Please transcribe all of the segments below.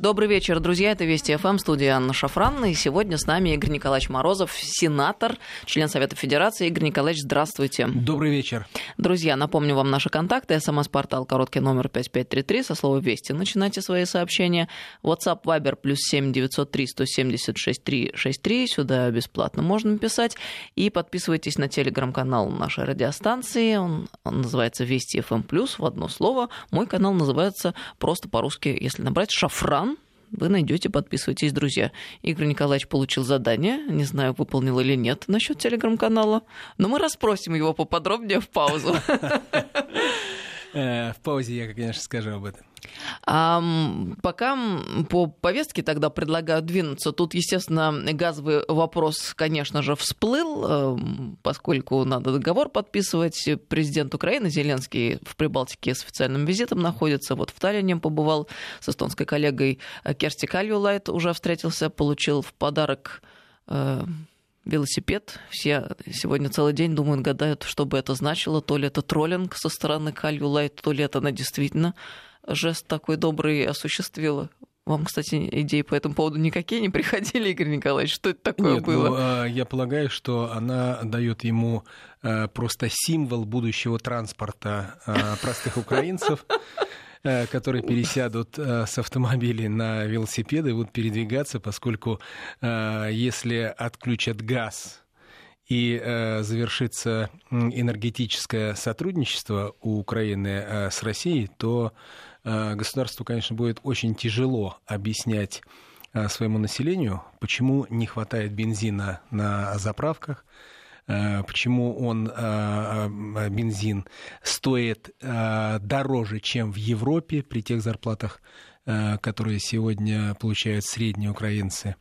Добрый вечер, друзья. Это Вести ФМ, студия Анна Шафран. И сегодня с нами Игорь Николаевич Морозов, сенатор, член Совета Федерации. Игорь Николаевич, здравствуйте. Добрый вечер. Друзья, напомню вам наши контакты. СМС-портал короткий номер 5533 со слова «Вести». Начинайте свои сообщения. WhatsApp Viber плюс 7 903 176 363. Сюда бесплатно можно писать. И подписывайтесь на телеграм-канал нашей радиостанции. Он, он называется Вести ФМ плюс в одно слово. Мой канал называется просто по-русски, если набрать «Шафран» вы найдете, подписывайтесь, друзья. Игорь Николаевич получил задание, не знаю, выполнил или нет насчет телеграм-канала, но мы расспросим его поподробнее в паузу. Э, в паузе я, конечно, скажу об этом. А, пока по повестке тогда предлагаю двинуться. Тут, естественно, газовый вопрос, конечно же, всплыл, поскольку надо договор подписывать. Президент Украины Зеленский в Прибалтике с официальным визитом находится. Вот в Таллине побывал с эстонской коллегой Керсти Кальюлайт, уже встретился, получил в подарок э, велосипед. Все сегодня целый день думают, гадают, что бы это значило. То ли это троллинг со стороны Калью Лайт, то ли это она действительно жест такой добрый осуществила. Вам, кстати, идеи по этому поводу никакие не приходили, Игорь Николаевич? Что это такое Нет, было? Ну, а, я полагаю, что она дает ему а, просто символ будущего транспорта а, простых украинцев. Э, которые пересядут э, с автомобилей на велосипеды будут передвигаться, поскольку э, если отключат газ и завершится энергетическое сотрудничество у Украины с Россией, то государству, конечно, будет очень тяжело объяснять своему населению, почему не хватает бензина на заправках, почему он, э, э, бензин, стоит дороже, чем в Европе при тех зарплатах, которые сегодня получают средние украинцы.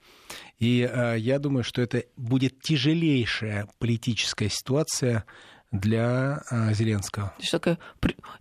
И я думаю, что это будет тяжелейшая политическая ситуация для а, Зеленского. То есть такая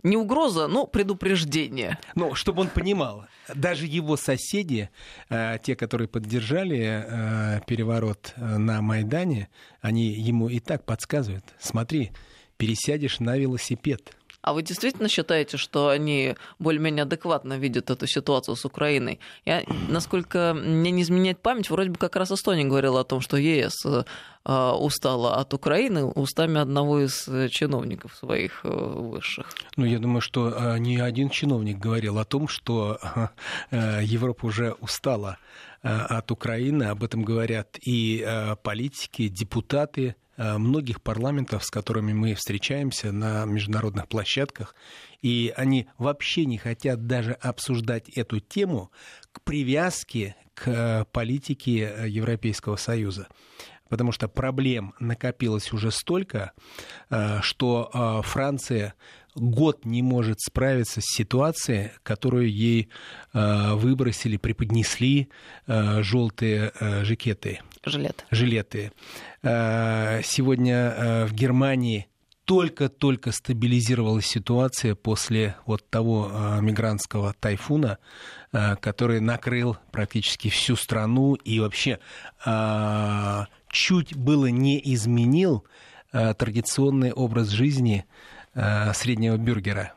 не угроза, но предупреждение. Ну, чтобы он понимал, даже его соседи, а, те, которые поддержали а, переворот на Майдане, они ему и так подсказывают. Смотри, пересядешь на велосипед. А вы действительно считаете, что они более-менее адекватно видят эту ситуацию с Украиной? Я, насколько мне не изменяет память, вроде бы как раз Эстония говорила о том, что ЕС э, устала от Украины устами одного из чиновников своих э, высших. Ну, я думаю, что э, ни один чиновник говорил о том, что Европа уже устала от Украины. Об этом говорят и политики, депутаты, Э, многих парламентов, с которыми мы встречаемся на международных площадках, и они вообще не хотят даже обсуждать эту тему к привязке к э, политике э, Европейского Союза потому что проблем накопилось уже столько, что Франция год не может справиться с ситуацией, которую ей выбросили, преподнесли желтые жакеты. Жилеты. Жилеты. Э, сегодня э, в Германии только-только стабилизировалась ситуация после вот того э, мигрантского тайфуна, который накрыл практически всю страну и вообще чуть было не изменил традиционный образ жизни среднего бюргера.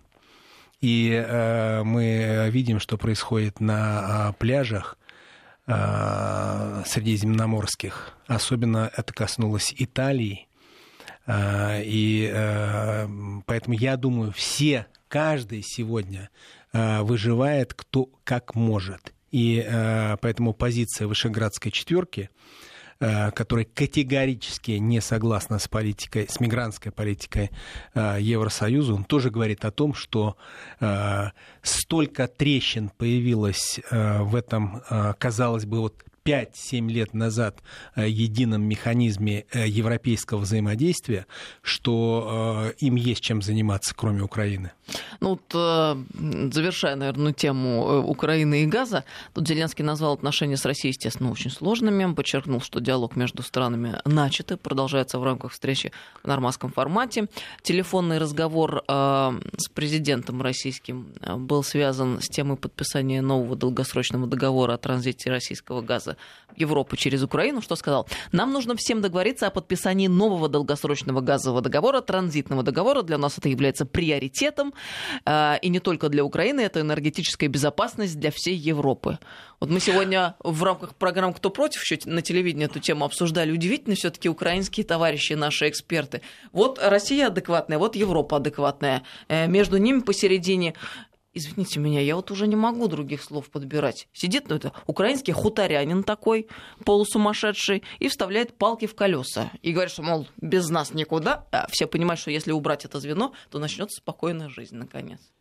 И мы видим, что происходит на пляжах э, средиземноморских. Особенно это коснулось Италии. Э, и э, поэтому я думаю, все, каждый сегодня э, выживает кто как может. И э, поэтому позиция Вышеградской четверки Э, которая категорически не согласна с политикой, с мигрантской политикой э, Евросоюза, он тоже говорит о том, что э, столько трещин появилось в этом, казалось бы, вот 5-7 лет назад э, едином механизме э, европейского взаимодействия, что э, им есть чем заниматься, кроме Украины. Ну вот, завершая, наверное, тему Украины и газа, тут Зеленский назвал отношения с Россией, естественно, очень сложными, подчеркнул, что диалог между странами начат и продолжается в рамках встречи в нормандском формате. Телефонный разговор с президентом российским был связан с темой подписания нового долгосрочного договора о транзите российского газа Европу через Украину, что сказал? Нам нужно всем договориться о подписании нового долгосрочного газового договора, транзитного договора. Для нас это является приоритетом. Э, и не только для Украины, это энергетическая безопасность для всей Европы. Вот мы сегодня в рамках программы «Кто против» еще на телевидении эту тему обсуждали. Удивительно все-таки украинские товарищи, наши эксперты. Вот Россия адекватная, вот Европа адекватная. Э, между ними посередине извините меня, я вот уже не могу других слов подбирать. Сидит ну, это украинский хуторянин такой, полусумасшедший, и вставляет палки в колеса. И говорит, что, мол, без нас никуда. А все понимают, что если убрать это звено, то начнется спокойная жизнь, наконец.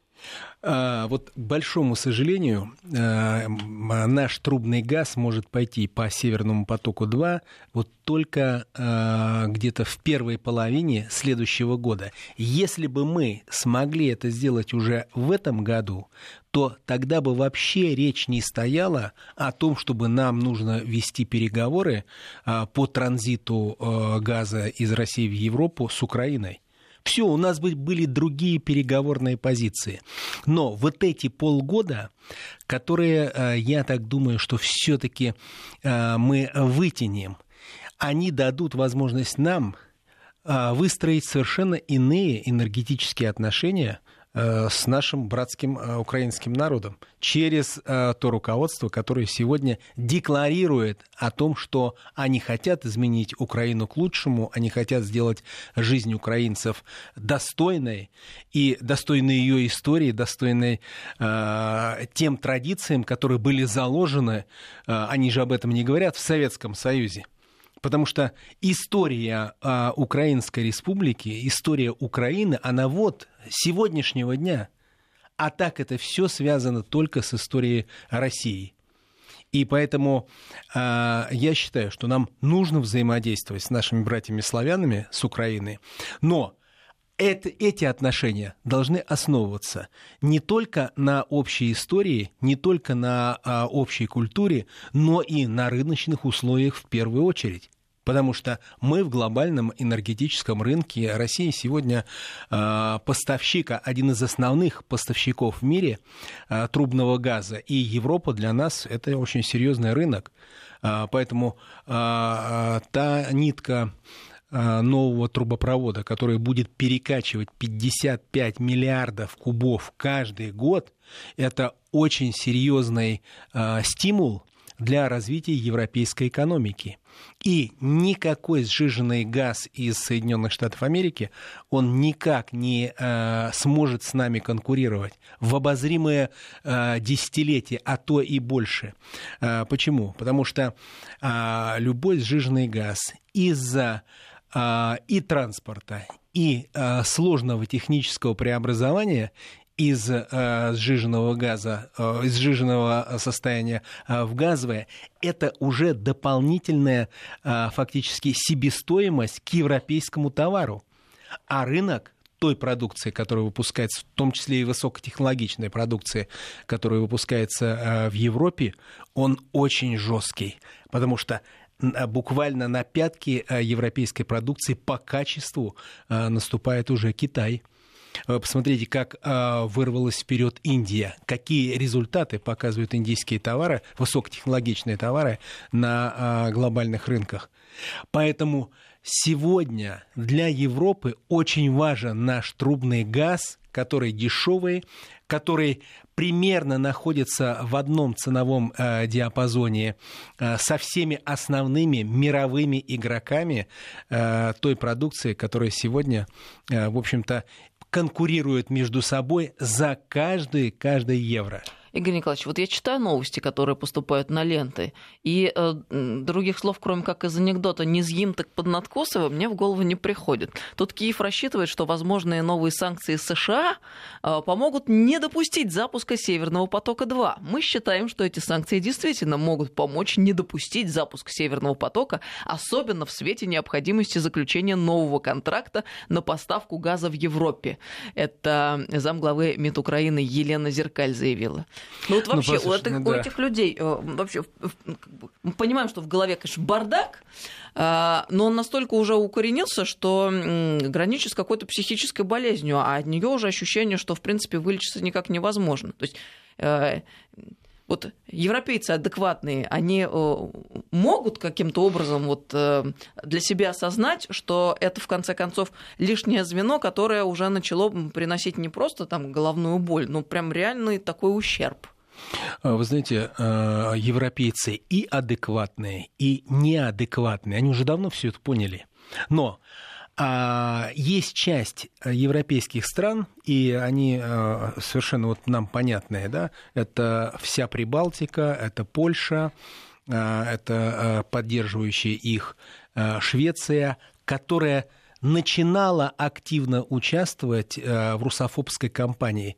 А, вот, к большому сожалению, а, наш трубный газ может пойти по Северному потоку-2 вот только а, где-то в первой половине следующего года. Если бы мы смогли это сделать уже в этом году, то тогда бы вообще речь не стояла о том, чтобы нам нужно вести переговоры по транзиту газа из России в Европу с Украиной. Все, у нас были другие переговорные позиции. Но вот эти полгода, которые, э, я так думаю, что все-таки э, мы вытянем, они дадут возможность нам э, выстроить совершенно иные энергетические отношения – с нашим братским э, украинским народом через э, то руководство, которое сегодня декларирует о том, что они хотят изменить Украину к лучшему, они хотят сделать жизнь украинцев достойной и достойной ее истории, достойной тем традициям, которые были заложены, они же об этом не говорят, в Советском Союзе. Потому что история э, Украинской республики, история Украины, она вот сегодняшнего дня. А так это все связано только с историей России. И поэтому э, я считаю, что нам нужно взаимодействовать с нашими братьями-славянами, с Украиной. Но это, эти отношения должны основываться не только на общей истории, не только на а, общей культуре, но и на рыночных условиях в первую очередь. Потому что мы в глобальном энергетическом рынке России сегодня э, поставщик, один из основных поставщиков в мире э, трубного газа. И Европа для нас это очень серьезный рынок. Э, поэтому та нитка нового трубопровода, который будет перекачивать 55 миллиардов кубов каждый год, это очень серьезный э, стимул для развития европейской экономики. И никакой сжиженный газ из Соединенных Штатов Америки, он никак не э, сможет с нами конкурировать в обозримые э, десятилетия, а то и больше. Э, почему? Потому что э, любой сжиженный газ из-за э, и транспорта, и э, сложного технического преобразования из э, сжиженного газа, э, из сжиженного состояния э, в газовое, это уже дополнительная э, фактически себестоимость к европейскому товару. А рынок той продукции, которая выпускается, в том числе и высокотехнологичной продукции, которая выпускается э, в Европе, он очень жесткий, потому что буквально на пятки э, европейской продукции по качеству э, наступает уже Китай. Э, посмотрите, как э, вырвалась вперед Индия, какие результаты показывают индийские товары, высокотехнологичные товары на э, глобальных рынках. Поэтому сегодня для Европы очень важен наш трубный газ, который дешевый, который примерно находится в одном ценовом э, диапазоне э, со всеми основными мировыми игроками э, той продукции, которая сегодня, э, в общем-то, конкурируют между собой за каждый, каждый евро. Игорь Николаевич, вот я читаю новости, которые поступают на ленты, и э, других слов, кроме как из анекдота «не съим, так под надкосово», мне в голову не приходит. Тут Киев рассчитывает, что возможные новые санкции США э, помогут не допустить запуска «Северного потока-2». Мы считаем, что эти санкции действительно могут помочь не допустить запуск «Северного потока», особенно в свете необходимости заключения нового контракта на поставку газа в Европе. Это замглавы МИД Украины Елена Зеркаль заявила. Ну вот ну, вообще ну, у, этих, ну, да. у этих людей э, вообще мы понимаем, что в голове, конечно, бардак, э, но он настолько уже укоренился, что граничит с какой-то психической болезнью, а от нее уже ощущение, что в принципе вылечиться никак невозможно. То есть э, вот европейцы адекватные, они э, могут каким-то образом вот э, для себя осознать, что это в конце концов лишнее звено, которое уже начало приносить не просто там головную боль, но прям реальный такой ущерб. А, вы знаете, э, европейцы и адекватные, и неадекватные, они уже давно все это поняли. Но а есть часть европейских стран, и они э, совершенно вот нам понятные, да, это вся Прибалтика, это Польша, э, это поддерживающая их Швеция, которая начинала активно участвовать в русофобской кампании,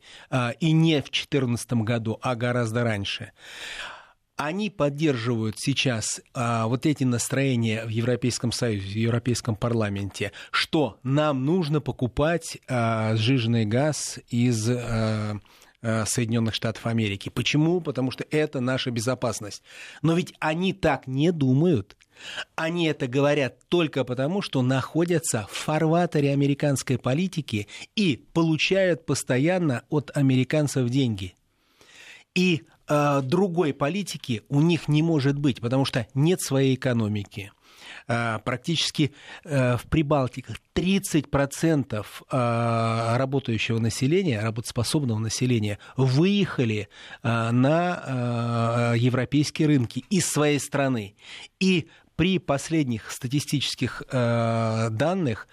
и не в 2014 году, а гораздо раньше они поддерживают сейчас а, вот эти настроения в Европейском Союзе, в Европейском парламенте, что нам нужно покупать а, сжиженный газ из а, а Соединенных Штатов Америки. Почему? Потому что это наша безопасность. Но ведь они так не думают. Они это говорят только потому, что находятся в фарватере американской политики и получают постоянно от американцев деньги. И другой политики у них не может быть, потому что нет своей экономики. Э, практически э, в Прибалтиках 30% э, работающего населения, работоспособного населения выехали э, на э, европейские рынки из своей страны. И при последних статистических э, данных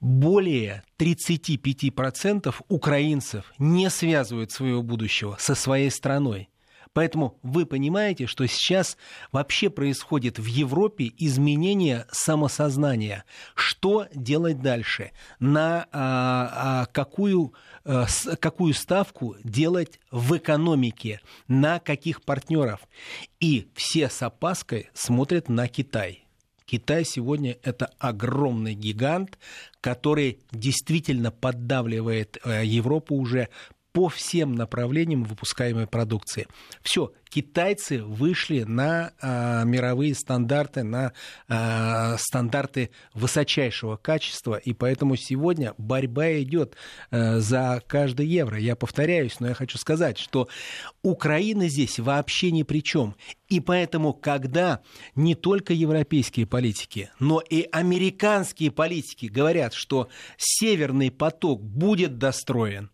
более 35% украинцев не связывают своего будущего со своей страной. Поэтому вы понимаете, что сейчас вообще происходит в Европе изменение самосознания. Что делать дальше? На а, а, какую, а, какую ставку делать в экономике? На каких партнеров? И все с опаской смотрят на Китай. Китай сегодня это огромный гигант, который действительно поддавливает э, Европу уже по всем направлениям выпускаемой продукции. Все, китайцы вышли на э, мировые стандарты, на э, стандарты высочайшего качества, и поэтому сегодня борьба идет э, за каждый евро. Я повторяюсь, но я хочу сказать, что Украина здесь вообще ни при чем. И поэтому, когда не только европейские политики, но и американские политики говорят, что Северный поток будет достроен,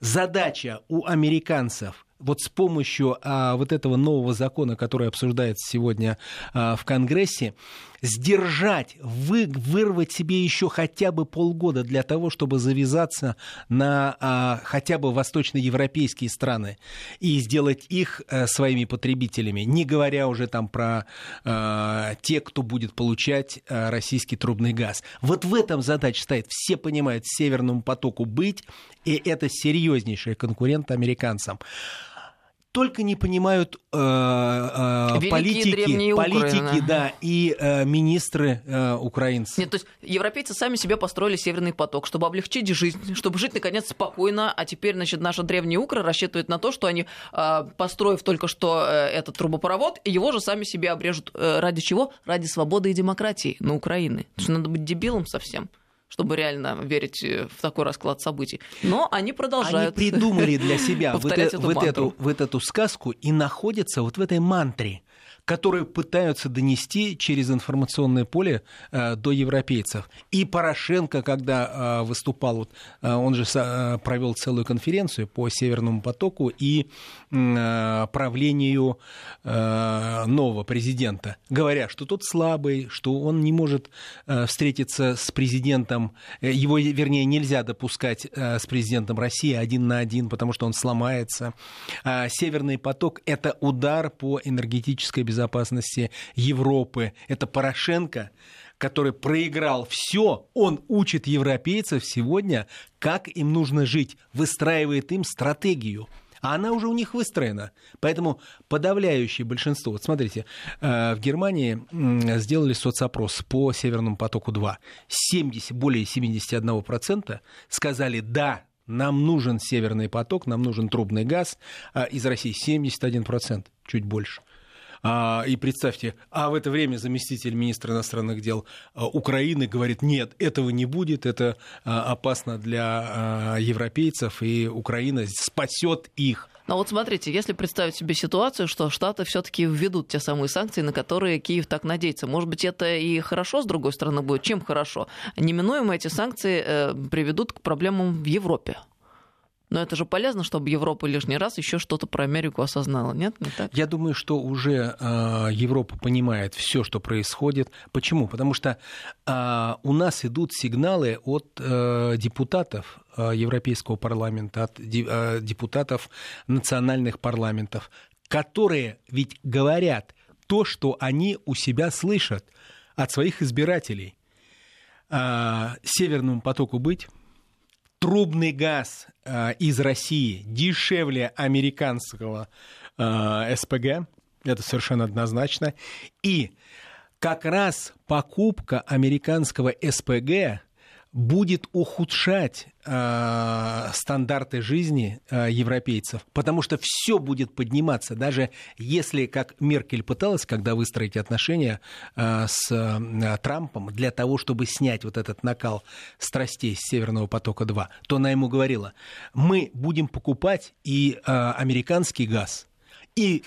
Задача у американцев вот с помощью а, вот этого нового закона, который обсуждается сегодня а, в Конгрессе, сдержать, вы, вырвать себе еще хотя бы полгода для того, чтобы завязаться на а, хотя бы восточноевропейские страны и сделать их а, своими потребителями, не говоря уже там про а, те, кто будет получать а, российский трубный газ. Вот в этом задача стоит. Все понимают, Северному потоку быть, и это серьезнейший конкурент американцам только не понимают э, э, политики, политики, да, и э, министры э, украинцы. Нет, то есть европейцы сами себе построили Северный поток, чтобы облегчить жизнь, чтобы жить наконец спокойно, а теперь, значит, наши древние укры рассчитывают на то, что они, э, построив только что э, этот трубопровод, его же сами себе обрежут. Э, ради чего? Ради свободы и демократии на Украине. То есть надо быть дебилом совсем чтобы реально верить э, в такой расклад событий. Но они продолжают. Они придумали для себя вот, э, эту, вот, эту, вот эту сказку и находятся вот в этой мантре которые пытаются донести через информационное поле э, до европейцев. И Порошенко, когда э, выступал, вот, э, он же провел целую конференцию по Северному потоку и правлению нового президента, говоря, что тот слабый, что он не может встретиться с президентом, его, вернее, нельзя допускать с президентом России один на один, потому что он сломается. Э, Северный поток – это удар по энергетической безопасности Европы. Это Порошенко, который проиграл все, он учит европейцев сегодня, как им нужно жить, выстраивает им стратегию. А она уже у них выстроена. Поэтому подавляющее большинство... Вот смотрите, э, в Германии сделали соцопрос по Северному потоку-2. 70, более 71% сказали «да, нам нужен Северный поток, нам нужен трубный газ». А из России 71%, чуть больше. А, и представьте, а в это время заместитель министра иностранных дел а, Украины говорит, нет, этого не будет, это а, опасно для европейцев, и Украина спасет их Но вот смотрите, если представить себе ситуацию, что Штаты все-таки введут те самые санкции, на которые Киев так надеется, может быть, это и хорошо, с другой стороны, будет? Чем хорошо? Неминуемо эти санкции э, приведут к проблемам в Европе. Но это же полезно, чтобы Европа лишний раз еще что-то про Америку осознала, нет? Не так? Я думаю, что уже э, Европа понимает все, что происходит. Почему? Потому что э, у нас идут сигналы от э, депутатов э, Европейского парламента, от э, депутатов национальных парламентов, которые ведь говорят то, что они у себя слышат от своих избирателей. Э, Северному потоку быть трубный газ э, из России дешевле американского э, СПГ, это совершенно однозначно. И как раз покупка американского СПГ будет ухудшать э, стандарты жизни э, европейцев, потому что все будет подниматься, даже если, как Меркель пыталась, когда выстроить отношения э, с э, Трампом, для того, чтобы снять вот этот накал страстей с Северного потока-2, то она ему говорила, мы будем покупать и э, американский газ, и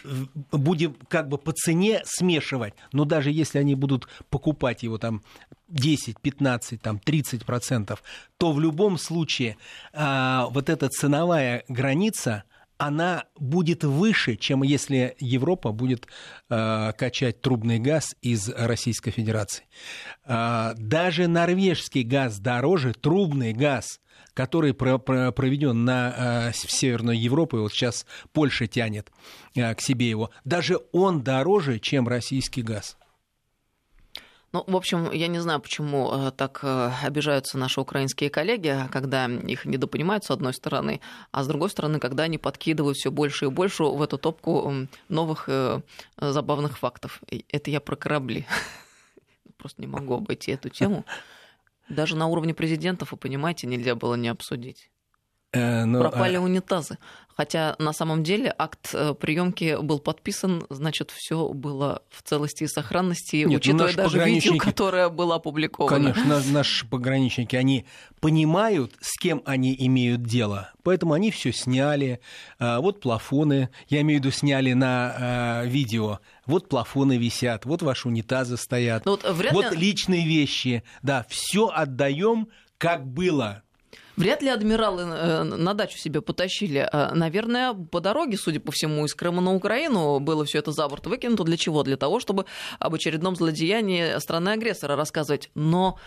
будем как бы по цене смешивать. Но даже если они будут покупать его там 10, 15, там 30 процентов, то в любом случае а, вот эта ценовая граница, она будет выше, чем если Европа будет э, качать трубный газ из Российской Федерации. Э, даже норвежский газ дороже, трубный газ который проведен на, э, в Северной Европе, вот сейчас Польша тянет э, к себе его, даже он дороже, чем российский газ. Ну, в общем, я не знаю, почему э, так обижаются наши украинские коллеги, когда их недопонимают с одной стороны, а с другой стороны, когда они подкидывают все больше и больше в эту топку новых забавных фактов. Это я про корабли. Просто не могу обойти эту тему. Даже на уровне президентов, вы понимаете, нельзя было не обсудить. Э, ну, Пропали а... унитазы. Хотя на самом деле акт э, приемки был подписан, значит, все было в целости и сохранности, Нет, ну, учитывая даже пограничники... видео, которое было опубликовано. Конечно, наши пограничники, они понимают, с кем они имеют дело, поэтому они все сняли. А, вот плафоны, я имею в виду, сняли на а, видео. Вот плафоны висят, вот ваши унитазы стоят, ну, вот, вряд ли... вот личные вещи. Да, все отдаем, как было. Вряд ли адмиралы э, на дачу себе потащили. Э, наверное, по дороге, судя по всему, из Крыма на Украину было все это за борт выкинуто. Для чего? Для того, чтобы об очередном злодеянии страны-агрессора рассказывать. Но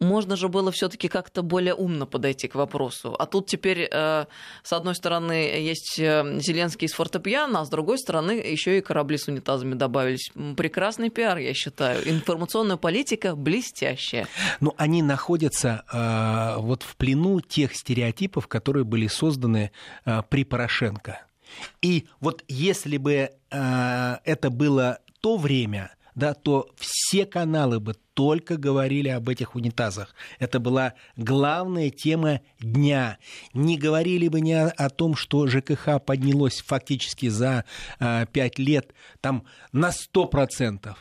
можно же было все-таки как-то более умно подойти к вопросу. А тут теперь, э, с одной стороны, есть э, Зеленский из фортепиано, а с другой стороны, еще и корабли с унитазами добавились. Прекрасный пиар, я считаю. Информационная политика блестящая. Ну, они находятся э, вот в плену тех стереотипов, которые были созданы э, при Порошенко. И вот если бы э, это было то время, да, то все каналы бы только говорили об этих унитазах. Это была главная тема дня. Не говорили бы ни о, о том, что ЖКХ поднялось фактически за э, 5 лет там на 100%.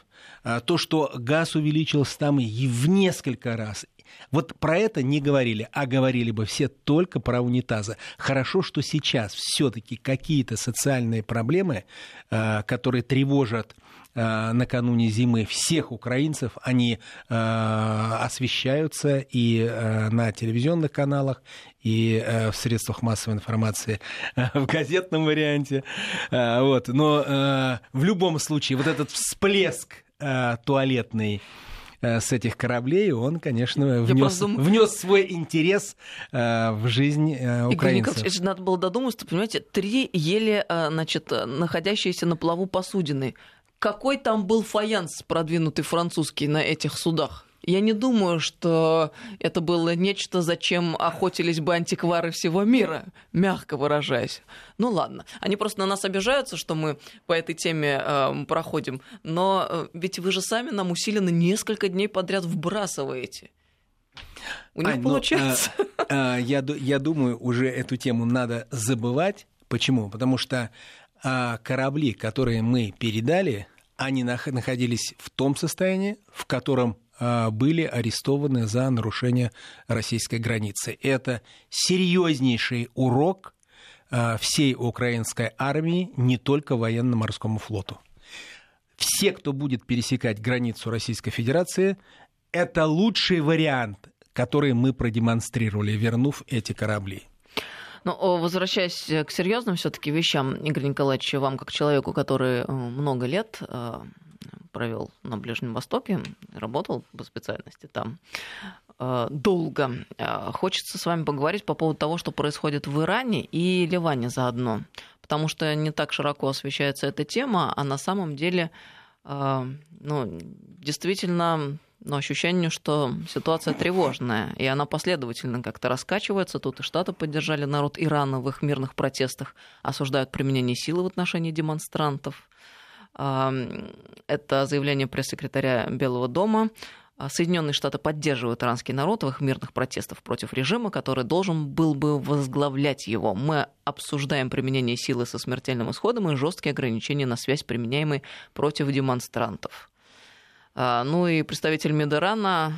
А, то, что газ увеличился там и в несколько раз, вот про это не говорили, а говорили бы все только про унитазы. Хорошо, что сейчас все-таки какие-то социальные проблемы, а, которые тревожат накануне зимы всех украинцев, они э, освещаются и э, на телевизионных каналах, и в средствах массовой информации в газетном варианте. Вот. Но в любом случае вот этот всплеск туалетный с этих кораблей, он, конечно, внес, дум... внес свой интерес в жизнь украинцев. Игорь надо было додуматься, понимаете, три еле значит, находящиеся на плаву посудины какой там был фаянс продвинутый французский на этих судах? Я не думаю, что это было нечто, зачем охотились бы антиквары всего мира, мягко выражаясь. Ну ладно, они просто на нас обижаются, что мы по этой теме э, проходим, но э, ведь вы же сами нам усиленно несколько дней подряд вбрасываете. У них Ань, ну, получается. Ну, э, э, я, я думаю, уже эту тему надо забывать. Почему? Потому что корабли, которые мы передали, они находились в том состоянии, в котором а, были арестованы за нарушение российской границы. Это серьезнейший урок всей украинской армии, не только военно-морскому флоту. Все, кто будет пересекать границу Российской Федерации, это лучший вариант, который мы продемонстрировали, вернув эти корабли. Ну, возвращаясь к серьезным все-таки вещам, Игорь Николаевич, вам как человеку, который э, много лет э, провел на Ближнем Востоке, работал по специальности там э, долго. Хочется с вами поговорить по поводу того, что происходит в Иране и Ливане заодно. Потому что не так широко освещается эта тема, а на самом деле ну, действительно но ощущение, что ситуация тревожная, и она последовательно как-то раскачивается. Тут и Штаты поддержали народ Ирана в их мирных протестах, осуждают применение силы в отношении демонстрантов. Это заявление пресс-секретаря Белого дома. Соединенные Штаты поддерживают иранский народ в их мирных протестах против режима, который должен был бы возглавлять его. Мы обсуждаем применение силы со смертельным исходом и жесткие ограничения на связь, применяемые против демонстрантов. А, ну и представитель Медерана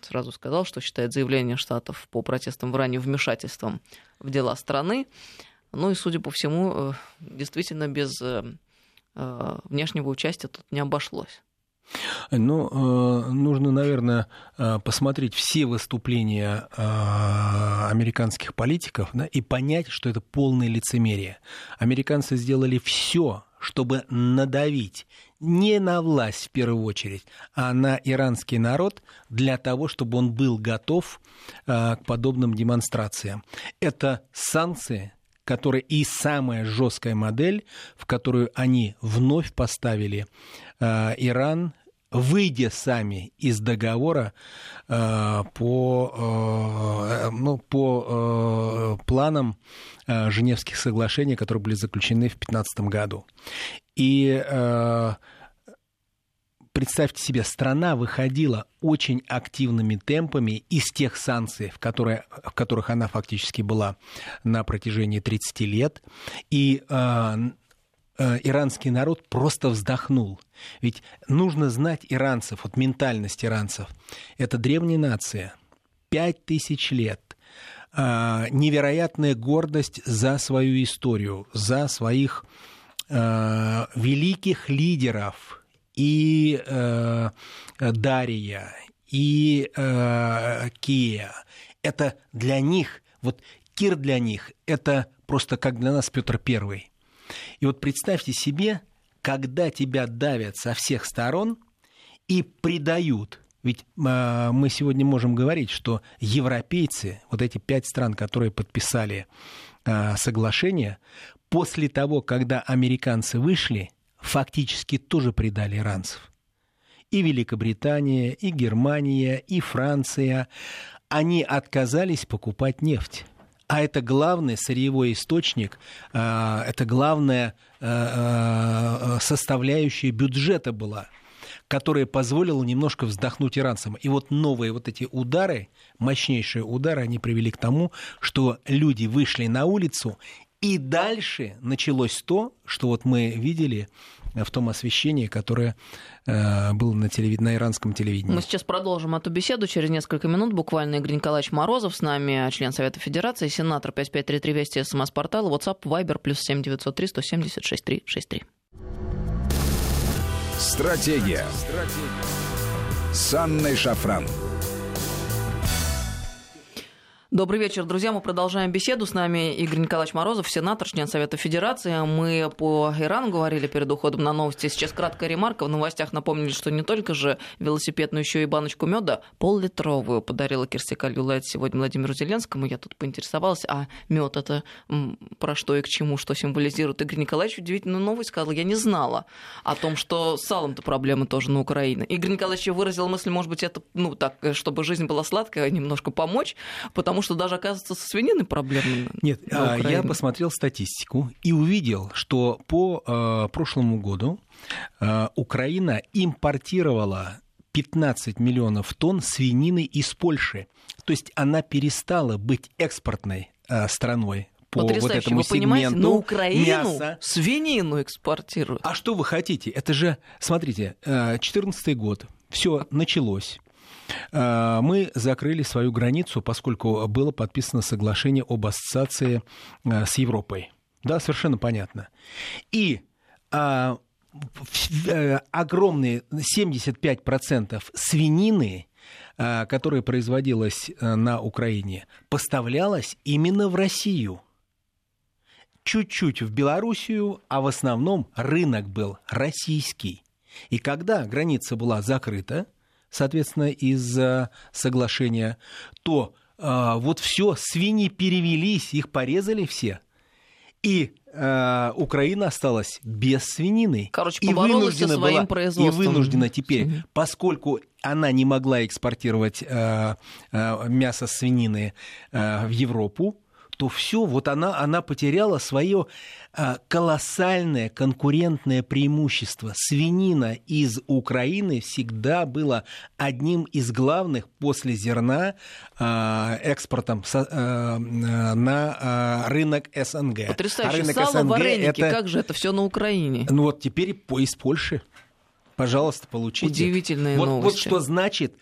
сразу сказал, что считает заявление Штатов по протестам в Иране вмешательством в дела страны. Ну и, судя по всему, э, действительно без э, э, внешнего участия тут не обошлось. Ну, нужно, наверное, посмотреть все выступления американских политиков да, и понять, что это полное лицемерие. Американцы сделали все, чтобы надавить не на власть в первую очередь, а на иранский народ для того, чтобы он был готов э, к подобным демонстрациям. Это санкции, которые и самая жесткая модель, в которую они вновь поставили э, Иран, выйдя сами из договора э, по, э, ну, по э, планам э, Женевских соглашений, которые были заключены в 2015 году. И э, представьте себе, страна выходила очень активными темпами из тех санкций, в, которые, в которых она фактически была на протяжении 30 лет. И э, иранский народ просто вздохнул. Ведь нужно знать иранцев, вот ментальность иранцев. Это древняя нация, пять тысяч лет э, невероятная гордость за свою историю, за своих э, великих лидеров, и э, Дария, и э, Кия. Это для них, вот Кир для них, это просто как для нас Петр Первый. И вот представьте себе, когда тебя давят со всех сторон и предают. Ведь э, мы сегодня можем говорить, что европейцы, вот эти пять стран, которые подписали э, соглашение, после того, когда американцы вышли, фактически тоже предали иранцев. И Великобритания, и Германия, и Франция, они отказались покупать нефть. А это главный сырьевой источник, а, это главная а, а, составляющая бюджета была которая позволила немножко вздохнуть иранцам. И вот новые вот эти удары, мощнейшие удары, они привели к тому, что люди вышли на улицу и дальше началось то, что вот мы видели в том освещении, которое э, было на, телевид... на иранском телевидении. Мы сейчас продолжим эту беседу через несколько минут. Буквально Игорь Николаевич Морозов с нами, член Совета Федерации, сенатор 5533 Вести, СМС-портал, WhatsApp, Viber, плюс 7903 170 6363. Стратегия. Стратегия. С Анной Шафран. Добрый вечер, друзья. Мы продолжаем беседу. С нами Игорь Николаевич Морозов, сенатор, член Совета Федерации. Мы по Ирану говорили перед уходом на новости. Сейчас краткая ремарка. В новостях напомнили, что не только же велосипед, но еще и баночку меда пол-литровую подарила Кирсика Люлайт сегодня Владимиру Зеленскому. Я тут поинтересовалась, а мед это про что и к чему, что символизирует. Игорь Николаевич удивительную новость сказал. Я не знала о том, что с салом-то проблемы тоже на Украине. Игорь Николаевич выразил мысль, может быть, это, ну, так, чтобы жизнь была сладкая, немножко помочь, потому что даже, оказывается, со свининой проблемы. Нет, а, я посмотрел статистику и увидел, что по э, прошлому году э, Украина импортировала 15 миллионов тонн свинины из Польши. То есть она перестала быть экспортной э, страной по вот этому вы понимаете, на Украину мяса. свинину экспортируют. А что вы хотите? Это же, смотрите, 2014 год, все началось. Мы закрыли свою границу, поскольку было подписано соглашение об ассоциации с Европой. Да, совершенно понятно. И а, огромные 75% свинины которая производилась на Украине, поставлялась именно в Россию чуть-чуть в Белоруссию, а в основном рынок был российский. И когда граница была закрыта, соответственно, из-за соглашения, то э, вот все, свиньи перевелись, их порезали все. И э, Украина осталась без свинины. Короче, и вынуждена была, производством. И вынуждена теперь, свиньи. поскольку она не могла экспортировать э, э, мясо свинины э, в Европу, то все, вот она, она потеряла свое а, колоссальное конкурентное преимущество. Свинина из Украины всегда была одним из главных после зерна а, экспортом а, на рынок СНГ. Потрясающе. А рынок Сало, СНГ вареники, это... как же это все на Украине? Ну вот теперь из Польши. Пожалуйста, получите. Удивительные вот, новости. Вот что значит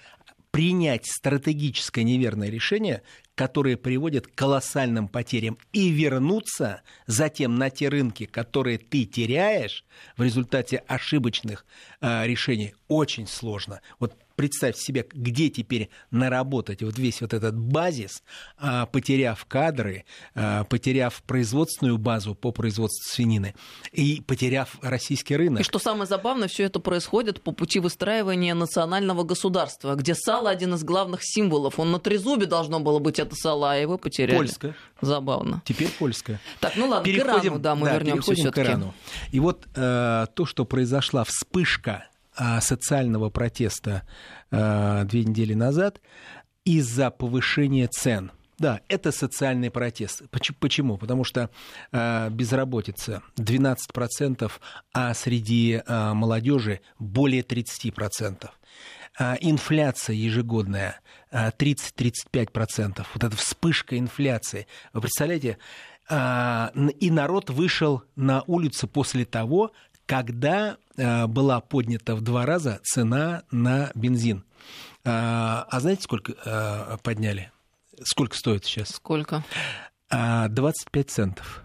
принять стратегическое неверное решение, которые приводят к колоссальным потерям, и вернуться затем на те рынки, которые ты теряешь в результате ошибочных э, решений, очень сложно. Вот представь себе, где теперь наработать вот весь вот этот базис, а, потеряв кадры, а, потеряв производственную базу по производству свинины и потеряв российский рынок. И что самое забавное, все это происходит по пути выстраивания национального государства, где сало один из главных символов. Он на трезубе должно было быть это сало, а его потеряли. Польское. Забавно. Теперь польское. Так, ну ладно, переходим, к Ирану, да, мы да, вернемся все-таки. И вот э, то, что произошла вспышка социального протеста а, две недели назад из-за повышения цен. Да, это социальный протест. Почему? Потому что э, безработица 12%, а среди молодежи более 30%. Э, инфляция ежегодная э, 30-35%. Вот эта вспышка инфляции. Вы представляете, и народ вышел на улицу после того, когда э, была поднята в два раза цена на бензин. А, а знаете, сколько э, подняли? Сколько стоит сейчас? Сколько? 25 а, центов.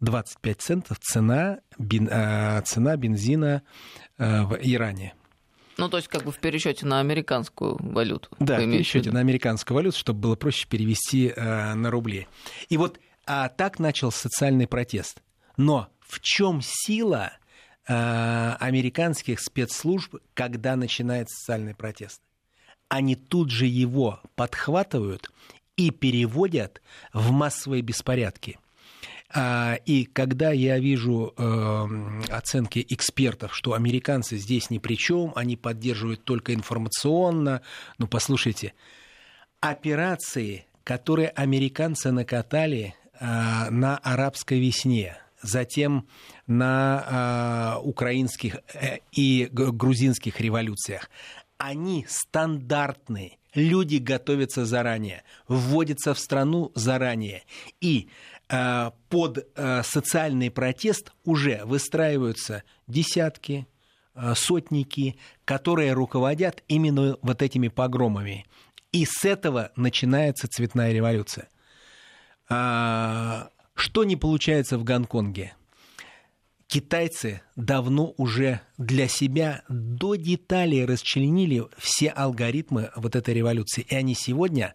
25 центов цена, бен, э, цена бензина в Иране. Ну, то есть, как бы в пересчете на американскую валюту. Да, в пересчете на американскую валюту, чтобы было проще перевести на рубли. И вот а так начал социальный протест. Но в чем сила э, американских спецслужб, когда начинает социальный протест? Они тут же его подхватывают и переводят в массовые беспорядки. А, и когда я вижу э, оценки экспертов, что американцы здесь ни при чем, они поддерживают только информационно, ну послушайте, операции, которые американцы накатали э, на арабской весне, затем на э, украинских э, и грузинских революциях. Они стандартные. Люди готовятся заранее, вводятся в страну заранее. И э, под э, социальный протест уже выстраиваются десятки, э, сотники, которые руководят именно вот этими погромами. И с этого начинается цветная революция. Что не получается в Гонконге? Китайцы давно уже для себя до деталей расчленили все алгоритмы вот этой революции. И они сегодня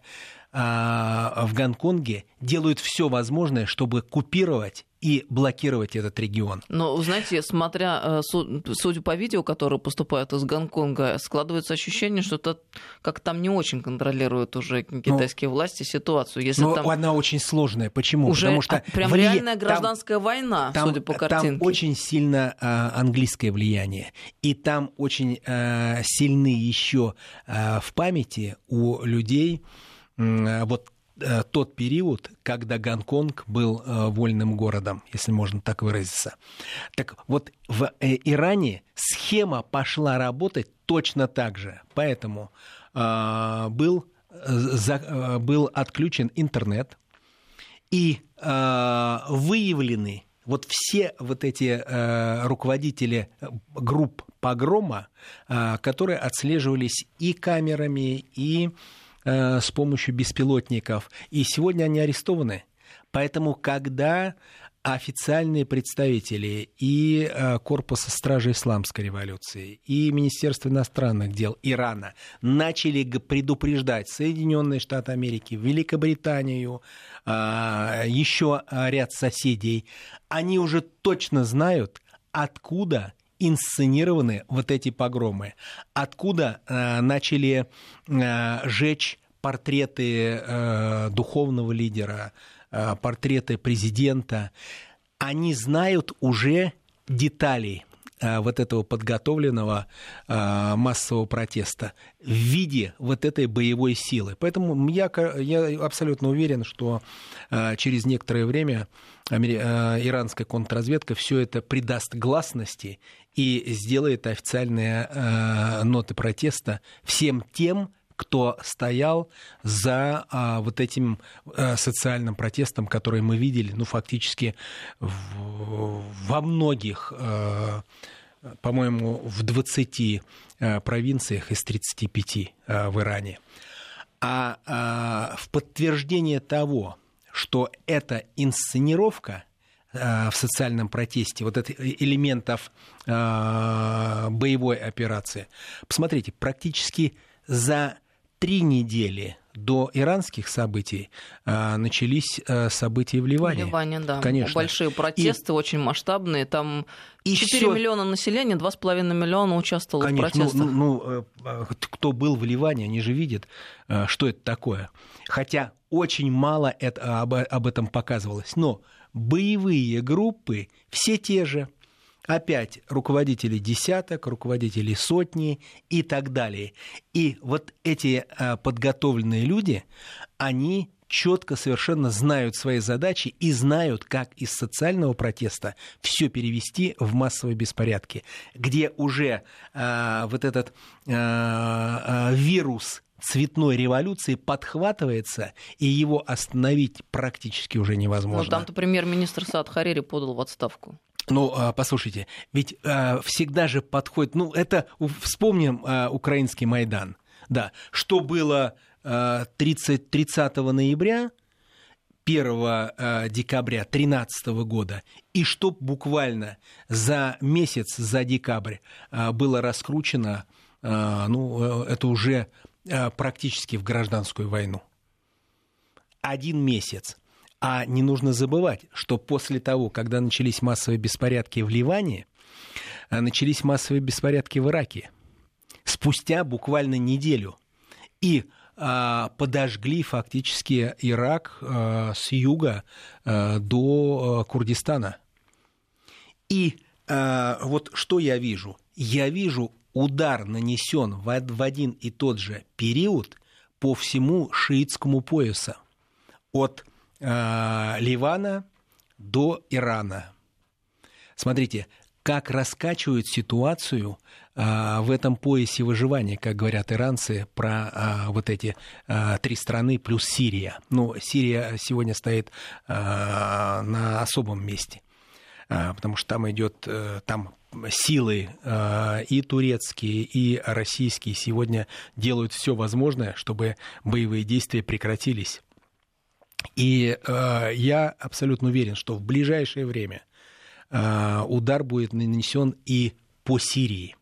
а, в Гонконге делают все возможное, чтобы купировать и блокировать этот регион. Но, знаете, смотря, э, судя по видео, которые поступают из Гонконга, складывается ощущение, что это как там не очень контролируют уже китайские но, власти ситуацию. Если но там она очень сложная. Почему? Уже Потому что прям вли... реальная гражданская там, война, там, судя по картинке. Там очень сильно а, английское влияние. И там очень а, сильны еще а, в памяти у людей вот Э, тот период, когда Гонконг был э, вольным городом, если можно так выразиться. Так вот, в э, Иране схема пошла работать точно так же. Поэтому был, был отключен интернет и выявлены вот все вот эти руководители групп погрома, которые отслеживались и камерами, и с помощью беспилотников. И сегодня они арестованы. Поэтому, когда официальные представители и э, Корпуса Стражи Исламской революции, и Министерство иностранных дел Ирана начали предупреждать Соединенные Штаты Америки, Великобританию, а, еще ряд соседей, они уже точно знают, откуда инсценированы вот эти погромы, откуда э, начали э, жечь портреты духовного лидера, Э, портреты президента, они знают уже детали э, вот этого подготовленного э, массового протеста в виде вот этой боевой силы. Поэтому я, я абсолютно уверен, что через некоторое время иранская контрразведка все это придаст гласности и сделает официальные ноты протеста всем тем, кто стоял за а, вот этим а, социальным протестом, который мы видели, ну, фактически в, во многих, а, по-моему, в 20 а, провинциях из 35 а, в Иране. А, а в подтверждение того, что это инсценировка в социальном протесте, вот этих элементов а, боевой операции. Посмотрите, практически за три недели до иранских событий а, начались а, события в Ливане. В Ливане, да. Конечно. Большие протесты, и... очень масштабные. Там и 4 всё... миллиона населения, 2,5 миллиона участвовало Конечно. в протестах. Ну, ну, ну, э, кто был в Ливане, они же видят, э, что это такое. Хотя очень мало это, об, об этом показывалось. Но боевые группы все те же – опять руководители десяток, руководители сотни и так далее. И вот эти а, подготовленные люди, они четко совершенно знают свои задачи и знают, как из социального протеста все перевести в массовые беспорядки, где уже э, вот этот э, э, вирус цветной революции подхватывается, и его остановить практически уже невозможно. Ну, там-то премьер-министр Сад Харири подал в отставку. Ну, а, послушайте, ведь а, всегда же подходит, ну, это, вспомним а, украинский Майдан, да, что было 30, 30 ноября, 1 декабря 2013 года, и что буквально за месяц, за декабрь было раскручено, ну, это уже практически в гражданскую войну. Один месяц. А не нужно забывать, что после того, когда начались массовые беспорядки в Ливане, а, начались массовые беспорядки в Ираке. Спустя буквально неделю. И а, подожгли фактически Ирак а, с юга до Курдистана. И вот что я вижу? Я вижу удар нанесен в, один и тот же период по всему шиитскому поясу. От Э, Ливана до Ирана. Смотрите, как раскачивают ситуацию а, в этом поясе выживания, как говорят иранцы, про а, вот эти а, три страны плюс Сирия. Ну, Сирия сегодня стоит а, на особом месте, а, потому что там идет а, там силы а, и турецкие, и российские сегодня делают все возможное, чтобы боевые действия прекратились. И э, я абсолютно уверен, что в ближайшее время э, удар будет нанесен и по Сирии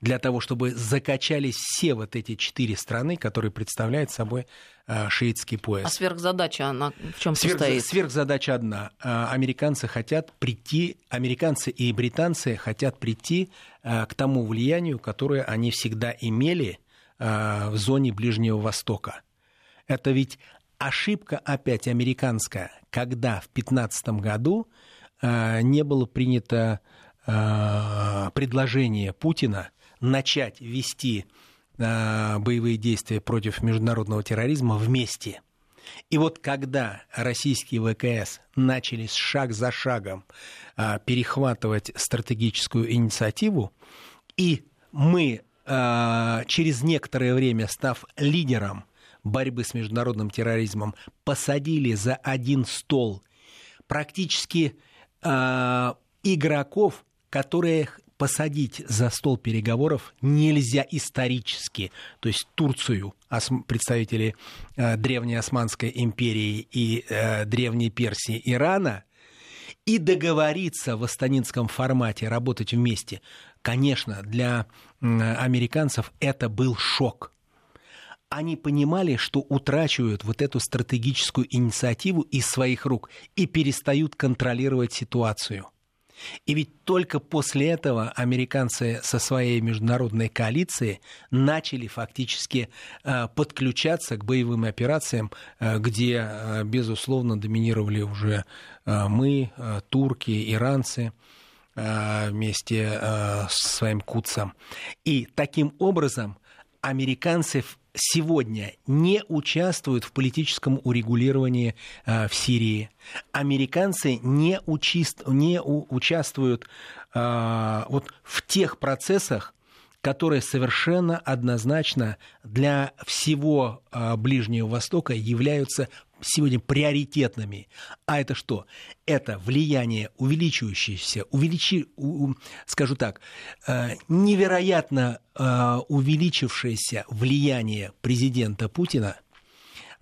для того, чтобы закачались все вот эти четыре страны, которые представляют собой э, шиитский пояс. А сверхзадача, она в чем Сверх, состоит? Сверхзадача одна. Э, американцы хотят прийти, американцы и британцы хотят прийти э, к тому влиянию, которое они всегда имели в зоне Ближнего Востока. Это ведь ошибка опять американская, когда в 2015 году не было принято предложение Путина начать вести э, боевые действия против международного терроризма вместе. И вот когда российские ВКС начали шаг за шагом перехватывать стратегическую инициативу, и мы через некоторое время, став лидером борьбы с международным терроризмом посадили за один стол практически э, игроков, которые посадить за стол переговоров нельзя исторически. То есть Турцию, представители э, Древней Османской империи и э, Древней Персии, Ирана, и договориться в астанинском формате, работать вместе. Конечно, для американцев это был шок – они понимали, что утрачивают вот эту стратегическую инициативу из своих рук и перестают контролировать ситуацию. И ведь только после этого американцы со своей международной коалицией начали фактически э, подключаться к боевым операциям, э, где, э, безусловно, доминировали уже мы, турки, иранцы вместе с своим Куцем. И таким образом американцы сегодня не участвуют в политическом урегулировании э, в Сирии. Американцы не, учист, не участвуют э, вот в тех процессах, которые совершенно однозначно для всего э, Ближнего Востока являются сегодня приоритетными. А это что? Это влияние увеличивающееся, увеличи, скажу так, э, невероятно э, увеличившееся влияние президента Путина,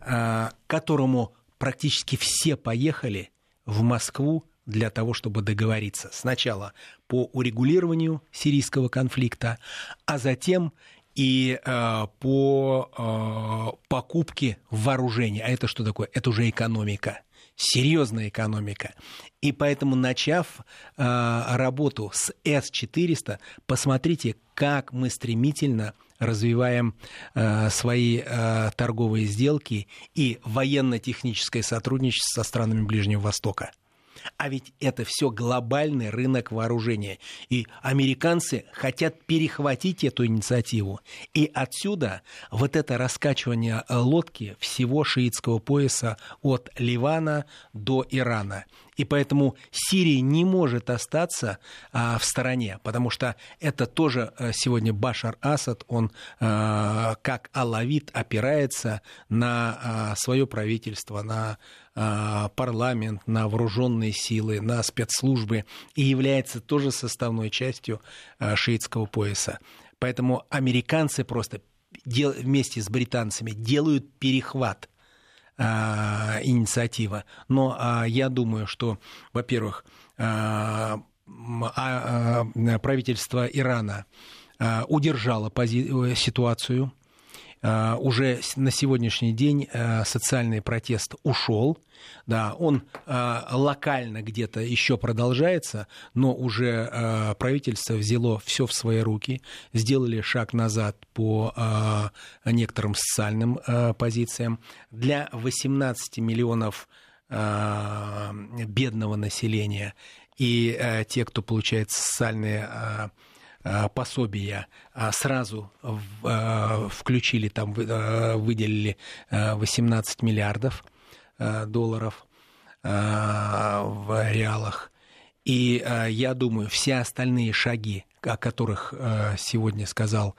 э, которому практически все поехали в Москву для того, чтобы договориться сначала по урегулированию сирийского конфликта, а затем и э, по э, покупке вооружений. А это что такое? Это уже экономика серьезная экономика. И поэтому, начав э, работу с С-400, посмотрите, как мы стремительно развиваем э, свои э, торговые сделки и военно-техническое сотрудничество со странами Ближнего Востока. А ведь это все глобальный рынок вооружения. И американцы хотят перехватить эту инициативу. И отсюда вот это раскачивание лодки всего шиитского пояса от Ливана до Ирана. И поэтому Сирия не может остаться а, в стороне, потому что это тоже а, сегодня Башар Асад, он а, как алавит опирается на а, свое правительство, на а, парламент, на вооруженные силы, на спецслужбы и является тоже составной частью а, шиитского пояса. Поэтому американцы просто вместе с британцами делают перехват инициатива. Но а, я думаю, что, во-первых, а, а, правительство Ирана удержало ситуацию. А, уже на сегодняшний день а, социальный протест ушел. Да, он э, локально где-то еще продолжается, но уже правительство взяло все в свои руки, сделали шаг назад по некоторым социальным позициям. Для 18 миллионов бедного населения и те, кто получает социальные пособия сразу включили, там выделили 18 миллиардов Э, долларов э, в реалах. И э, я думаю, все остальные шаги, о которых сегодня сказал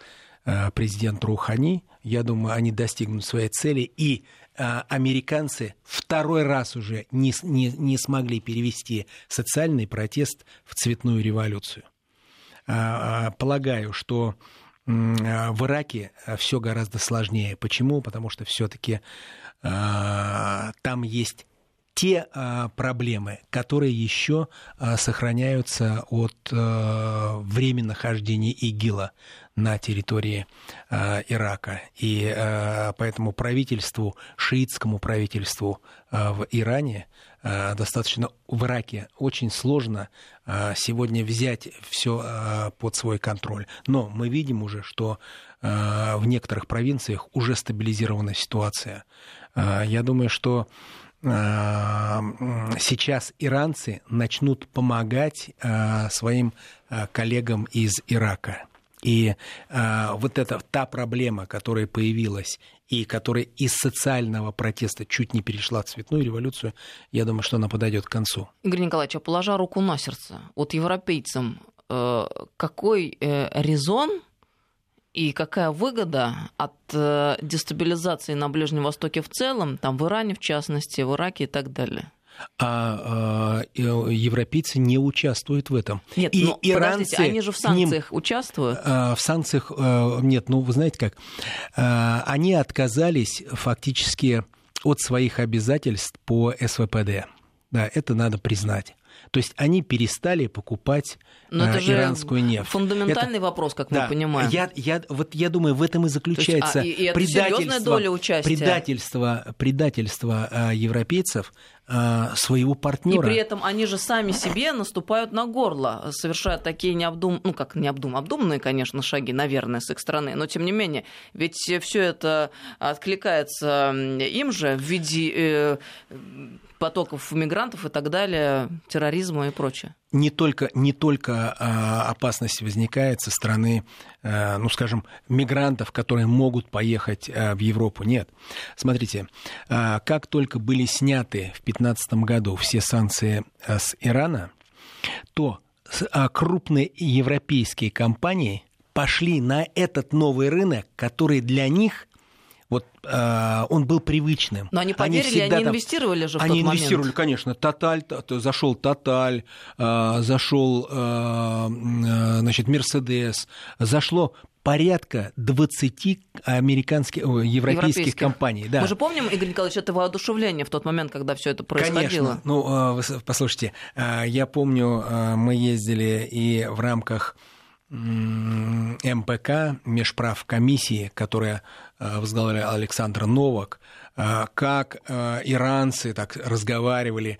президент Рухани, я думаю, они достигнут своей цели. И американцы второй раз уже не, не, не смогли перевести социальный протест в цветную революцию. Полагаю, что в Ираке все гораздо сложнее. Почему? Потому что все-таки а, там есть те а, проблемы, которые еще а, сохраняются от времени нахождения ИГИЛа на территории Ирака. И поэтому правительству, шиитскому правительству в Иране достаточно в Ираке очень сложно сегодня взять все под свой контроль. Но мы видим уже, что в некоторых провинциях уже стабилизирована ситуация. А, я думаю, что а, сейчас иранцы начнут помогать а, своим коллегам из Ирака. И вот эта та проблема, которая появилась и которая из социального протеста чуть не перешла в цветную революцию, я думаю, что она подойдет к концу. Игорь Николаевич, а положа руку на сердце, вот европейцам э, какой э, резон и какая выгода от э, дестабилизации на Ближнем Востоке в целом, там в Иране в частности, в Ираке и так далее? А, а европейцы не участвуют в этом. Нет, и но, иранцы они же в санкциях ним, участвуют? А, в санкциях а, нет, ну вы знаете как, а, они отказались фактически от своих обязательств по СВПД. Да, это надо признать. То есть они перестали покупать Но это э, иранскую нефть. Фундаментальный это, вопрос, как да, мы понимаем. Я, я, вот я думаю, в этом и заключается есть, а, и, и предательство, доля участия. предательство, предательство а, европейцев своего партнера. И при этом они же сами себе наступают на горло, совершают такие необдум... ну как необдум... обдуманные, конечно, шаги, наверное, с их стороны, но тем не менее, ведь все это откликается им же в виде э, потоков мигрантов и так далее, терроризма и прочее. Не только, не только а, опасность возникает со стороны, а, ну, скажем, мигрантов, которые могут поехать а, в Европу. Нет. Смотрите, а, как только были сняты в 2015 году все санкции с Ирана, то а, крупные европейские компании пошли на этот новый рынок, который для них вот э, он был привычным. Но они поверили, они, они инвестировали же в Они тот инвестировали, момент. конечно. Тоталь, зашел Тоталь, э, зашел, э, э, значит, Мерседес, зашло порядка 20 американских, европейских, европейских компаний. Да. Мы же помним, Игорь Николаевич, это воодушевление в тот момент, когда все это происходило. Конечно. Ну, э, послушайте, э, я помню, мы ездили и в рамках МПК, межправ комиссии, которая возглавлял Александр Новак, э, как э, иранцы так разговаривали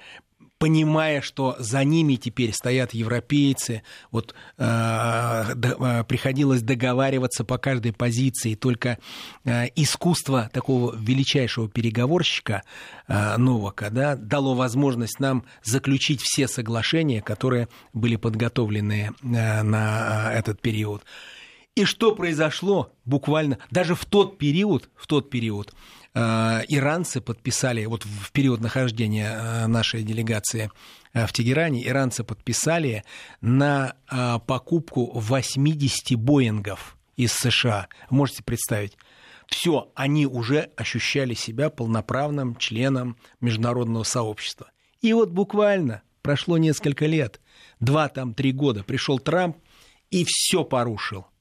понимая, что за ними теперь стоят европейцы, вот э, э, приходилось договариваться по каждой позиции, только э, искусство такого величайшего переговорщика э, Новака да, дало возможность нам заключить все соглашения, которые были подготовлены э, на этот период. И что произошло буквально даже в тот период, в тот период э, иранцы подписали, вот в период нахождения э, нашей делегации э, в Тегеране, иранцы подписали на покупку 80 Боингов из США. Можете представить? Все, они уже ощущали себя полноправным членом международного сообщества. И вот буквально прошло несколько лет, два там, три года, пришел Трамп и все порушил –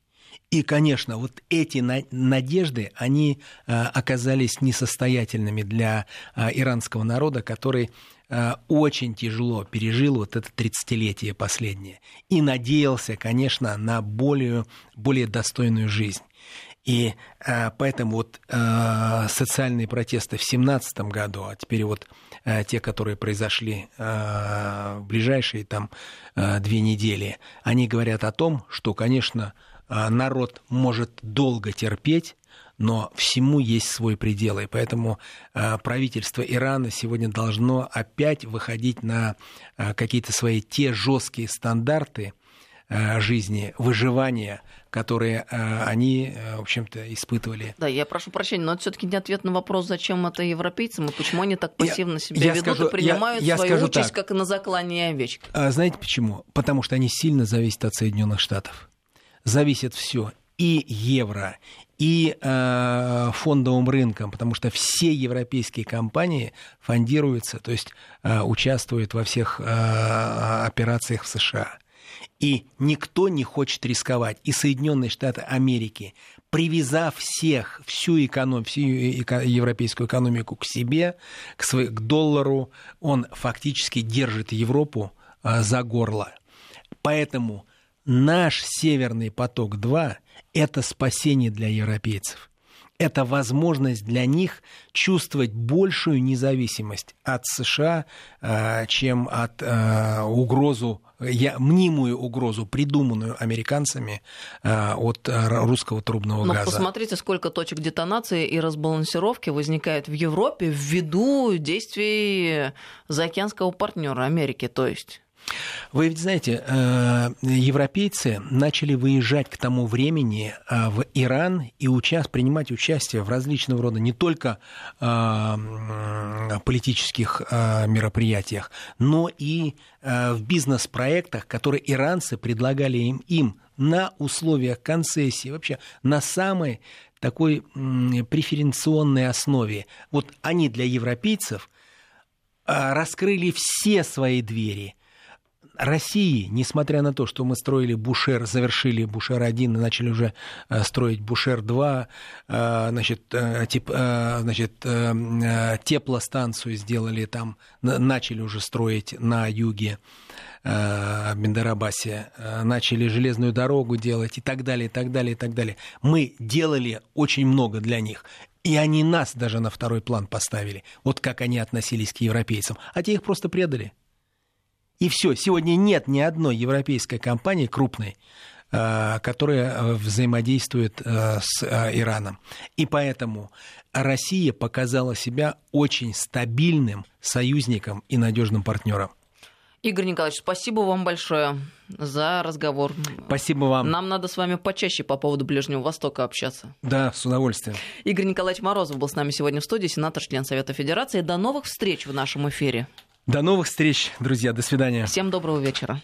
и, конечно, вот эти надежды, они а, оказались несостоятельными для а, иранского народа, который а, очень тяжело пережил вот это 30-летие последнее и надеялся, конечно, на более, более достойную жизнь. И э, поэтому вот э, социальные протесты в 2017 году, а теперь вот э, те, которые произошли э, в ближайшие там э, две недели, они говорят о том, что, конечно, народ может долго терпеть, но всему есть свой предел, и поэтому а, правительство Ирана сегодня должно опять выходить на а, какие-то свои те жесткие стандарты жизни, выживания, которые они, в общем-то, испытывали. Да, я прошу прощения, но это все-таки не ответ на вопрос, зачем это европейцам и почему они так пассивно себя я ведут скажу, и принимают я, я свою участь, так. как на заклание овечки. Знаете почему? Потому что они сильно зависят от Соединенных Штатов зависит все и евро, и э, фондовым рынком, потому что все европейские компании фондируются, то есть э, участвуют во всех э, операциях в США. И никто не хочет рисковать. И Соединенные Штаты Америки, привязав всех, всю, эконом, всю европейскую экономику к себе, к, свой, к доллару, он фактически держит Европу э, за горло. Поэтому Наш Северный поток-2 – это спасение для европейцев. Это возможность для них чувствовать большую независимость от США, э, чем от э, угрозу, мнимую угрозу, придуманную американцами э, от русского трубного Но газа. посмотрите, сколько точек детонации и разбалансировки возникает в Европе ввиду действий заокеанского партнера Америки, то есть вы ведь знаете, э, европейцы начали выезжать к тому времени э, в Иран и участь, принимать участие в различного рода не только э, политических мероприятиях, но и в бизнес-проектах, которые иранцы предлагали им, им на условиях концессии, вообще на самой такой преференционной основе. Вот они для европейцев раскрыли все свои двери – России, несмотря на то, что мы строили Бушер, завершили Бушер-1 и начали уже э, строить Бушер-2, э, значит, э, тип, значит, теплостанцию сделали там, начали уже строить на юге в Бендарабасе, начали железную дорогу делать и так далее, и так далее, и так далее. Мы делали очень много для них. И они нас даже на второй план поставили. Вот как они относились к европейцам. А те их просто предали. И все. Сегодня нет ни одной европейской компании крупной, э, которая э, взаимодействует э, с Ираном. И поэтому Россия показала себя очень стабильным союзником и надежным партнером. Игорь Николаевич, спасибо вам большое за разговор. Спасибо вам. Нам надо с вами почаще по поводу Ближнего Востока общаться. Да, с удовольствием. Игорь Николаевич Морозов был с нами сегодня в студии, сенатор, член Совета Федерации. До новых встреч в нашем эфире. До новых встреч, друзья. До свидания. Всем доброго вечера.